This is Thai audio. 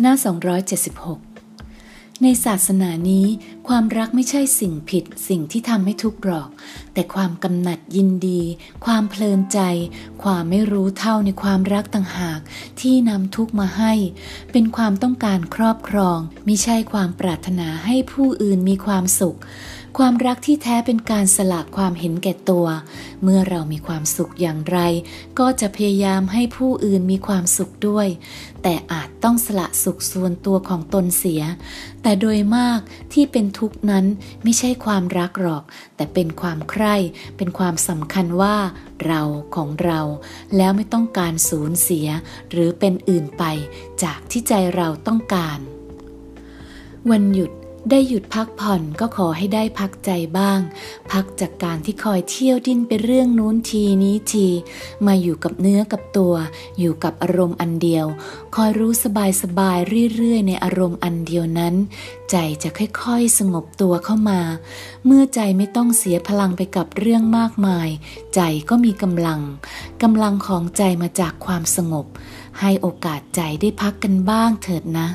หน้า 276 ในศาสนานี้ ความรักไม่ใช่สิ่งผิดสิ่งที่ทำให้ทุกข์หรอก แต่ความกำหนัดยินดี ความเพลินใจ ความไม่รู้เท่าในความรักต่างหาก ที่นำทุกข์มาให้ เป็นความต้องการครอบครองมิใช่ความปรารถนาให้ผู้อื่นมีความสุข ความรักที่แท้เป็นการสละความเห็นแก่ตัว เมื่อเรามีความสุขอย่างไร ก็จะพยายามให้ผู้อื่นมีความสุขด้วย แต่อาจต้องสละสุขส่วนตัวของตนเสีย แต่โดยมากที่เป็นทุกข์นั้นไม่ใช่ความรักหรอก แต่เป็นความใคร่เป็นความสำคัญว่าเราของเรา แล้วไม่ต้องการสูญเสีย หรือเป็นอื่นไปจากที่ใจเราต้องการ วันหยุด ได้หยุดพักผ่อนก็ขอให้ได้พักใจบ้าง พักจากการที่คอยเที่ยวดิ้นไปเรื่องนู้นทีนี้ที มาอยู่กับเนื้อกับตัว อยู่กับอารมณ์อันเดียว คอยรู้สบายสบายเรื่อยๆ ในอารมณ์อันเดียวนั้น ใจจะค่อยๆ สงบตัวเข้ามา เมื่อใจไม่ต้องเสียพลังไปกับเรื่องมากมาย ใจก็มีกำลังกำลังของใจมาจากความสงบ ให้โอกาสใจได้พักกันบ้างเถิดนะ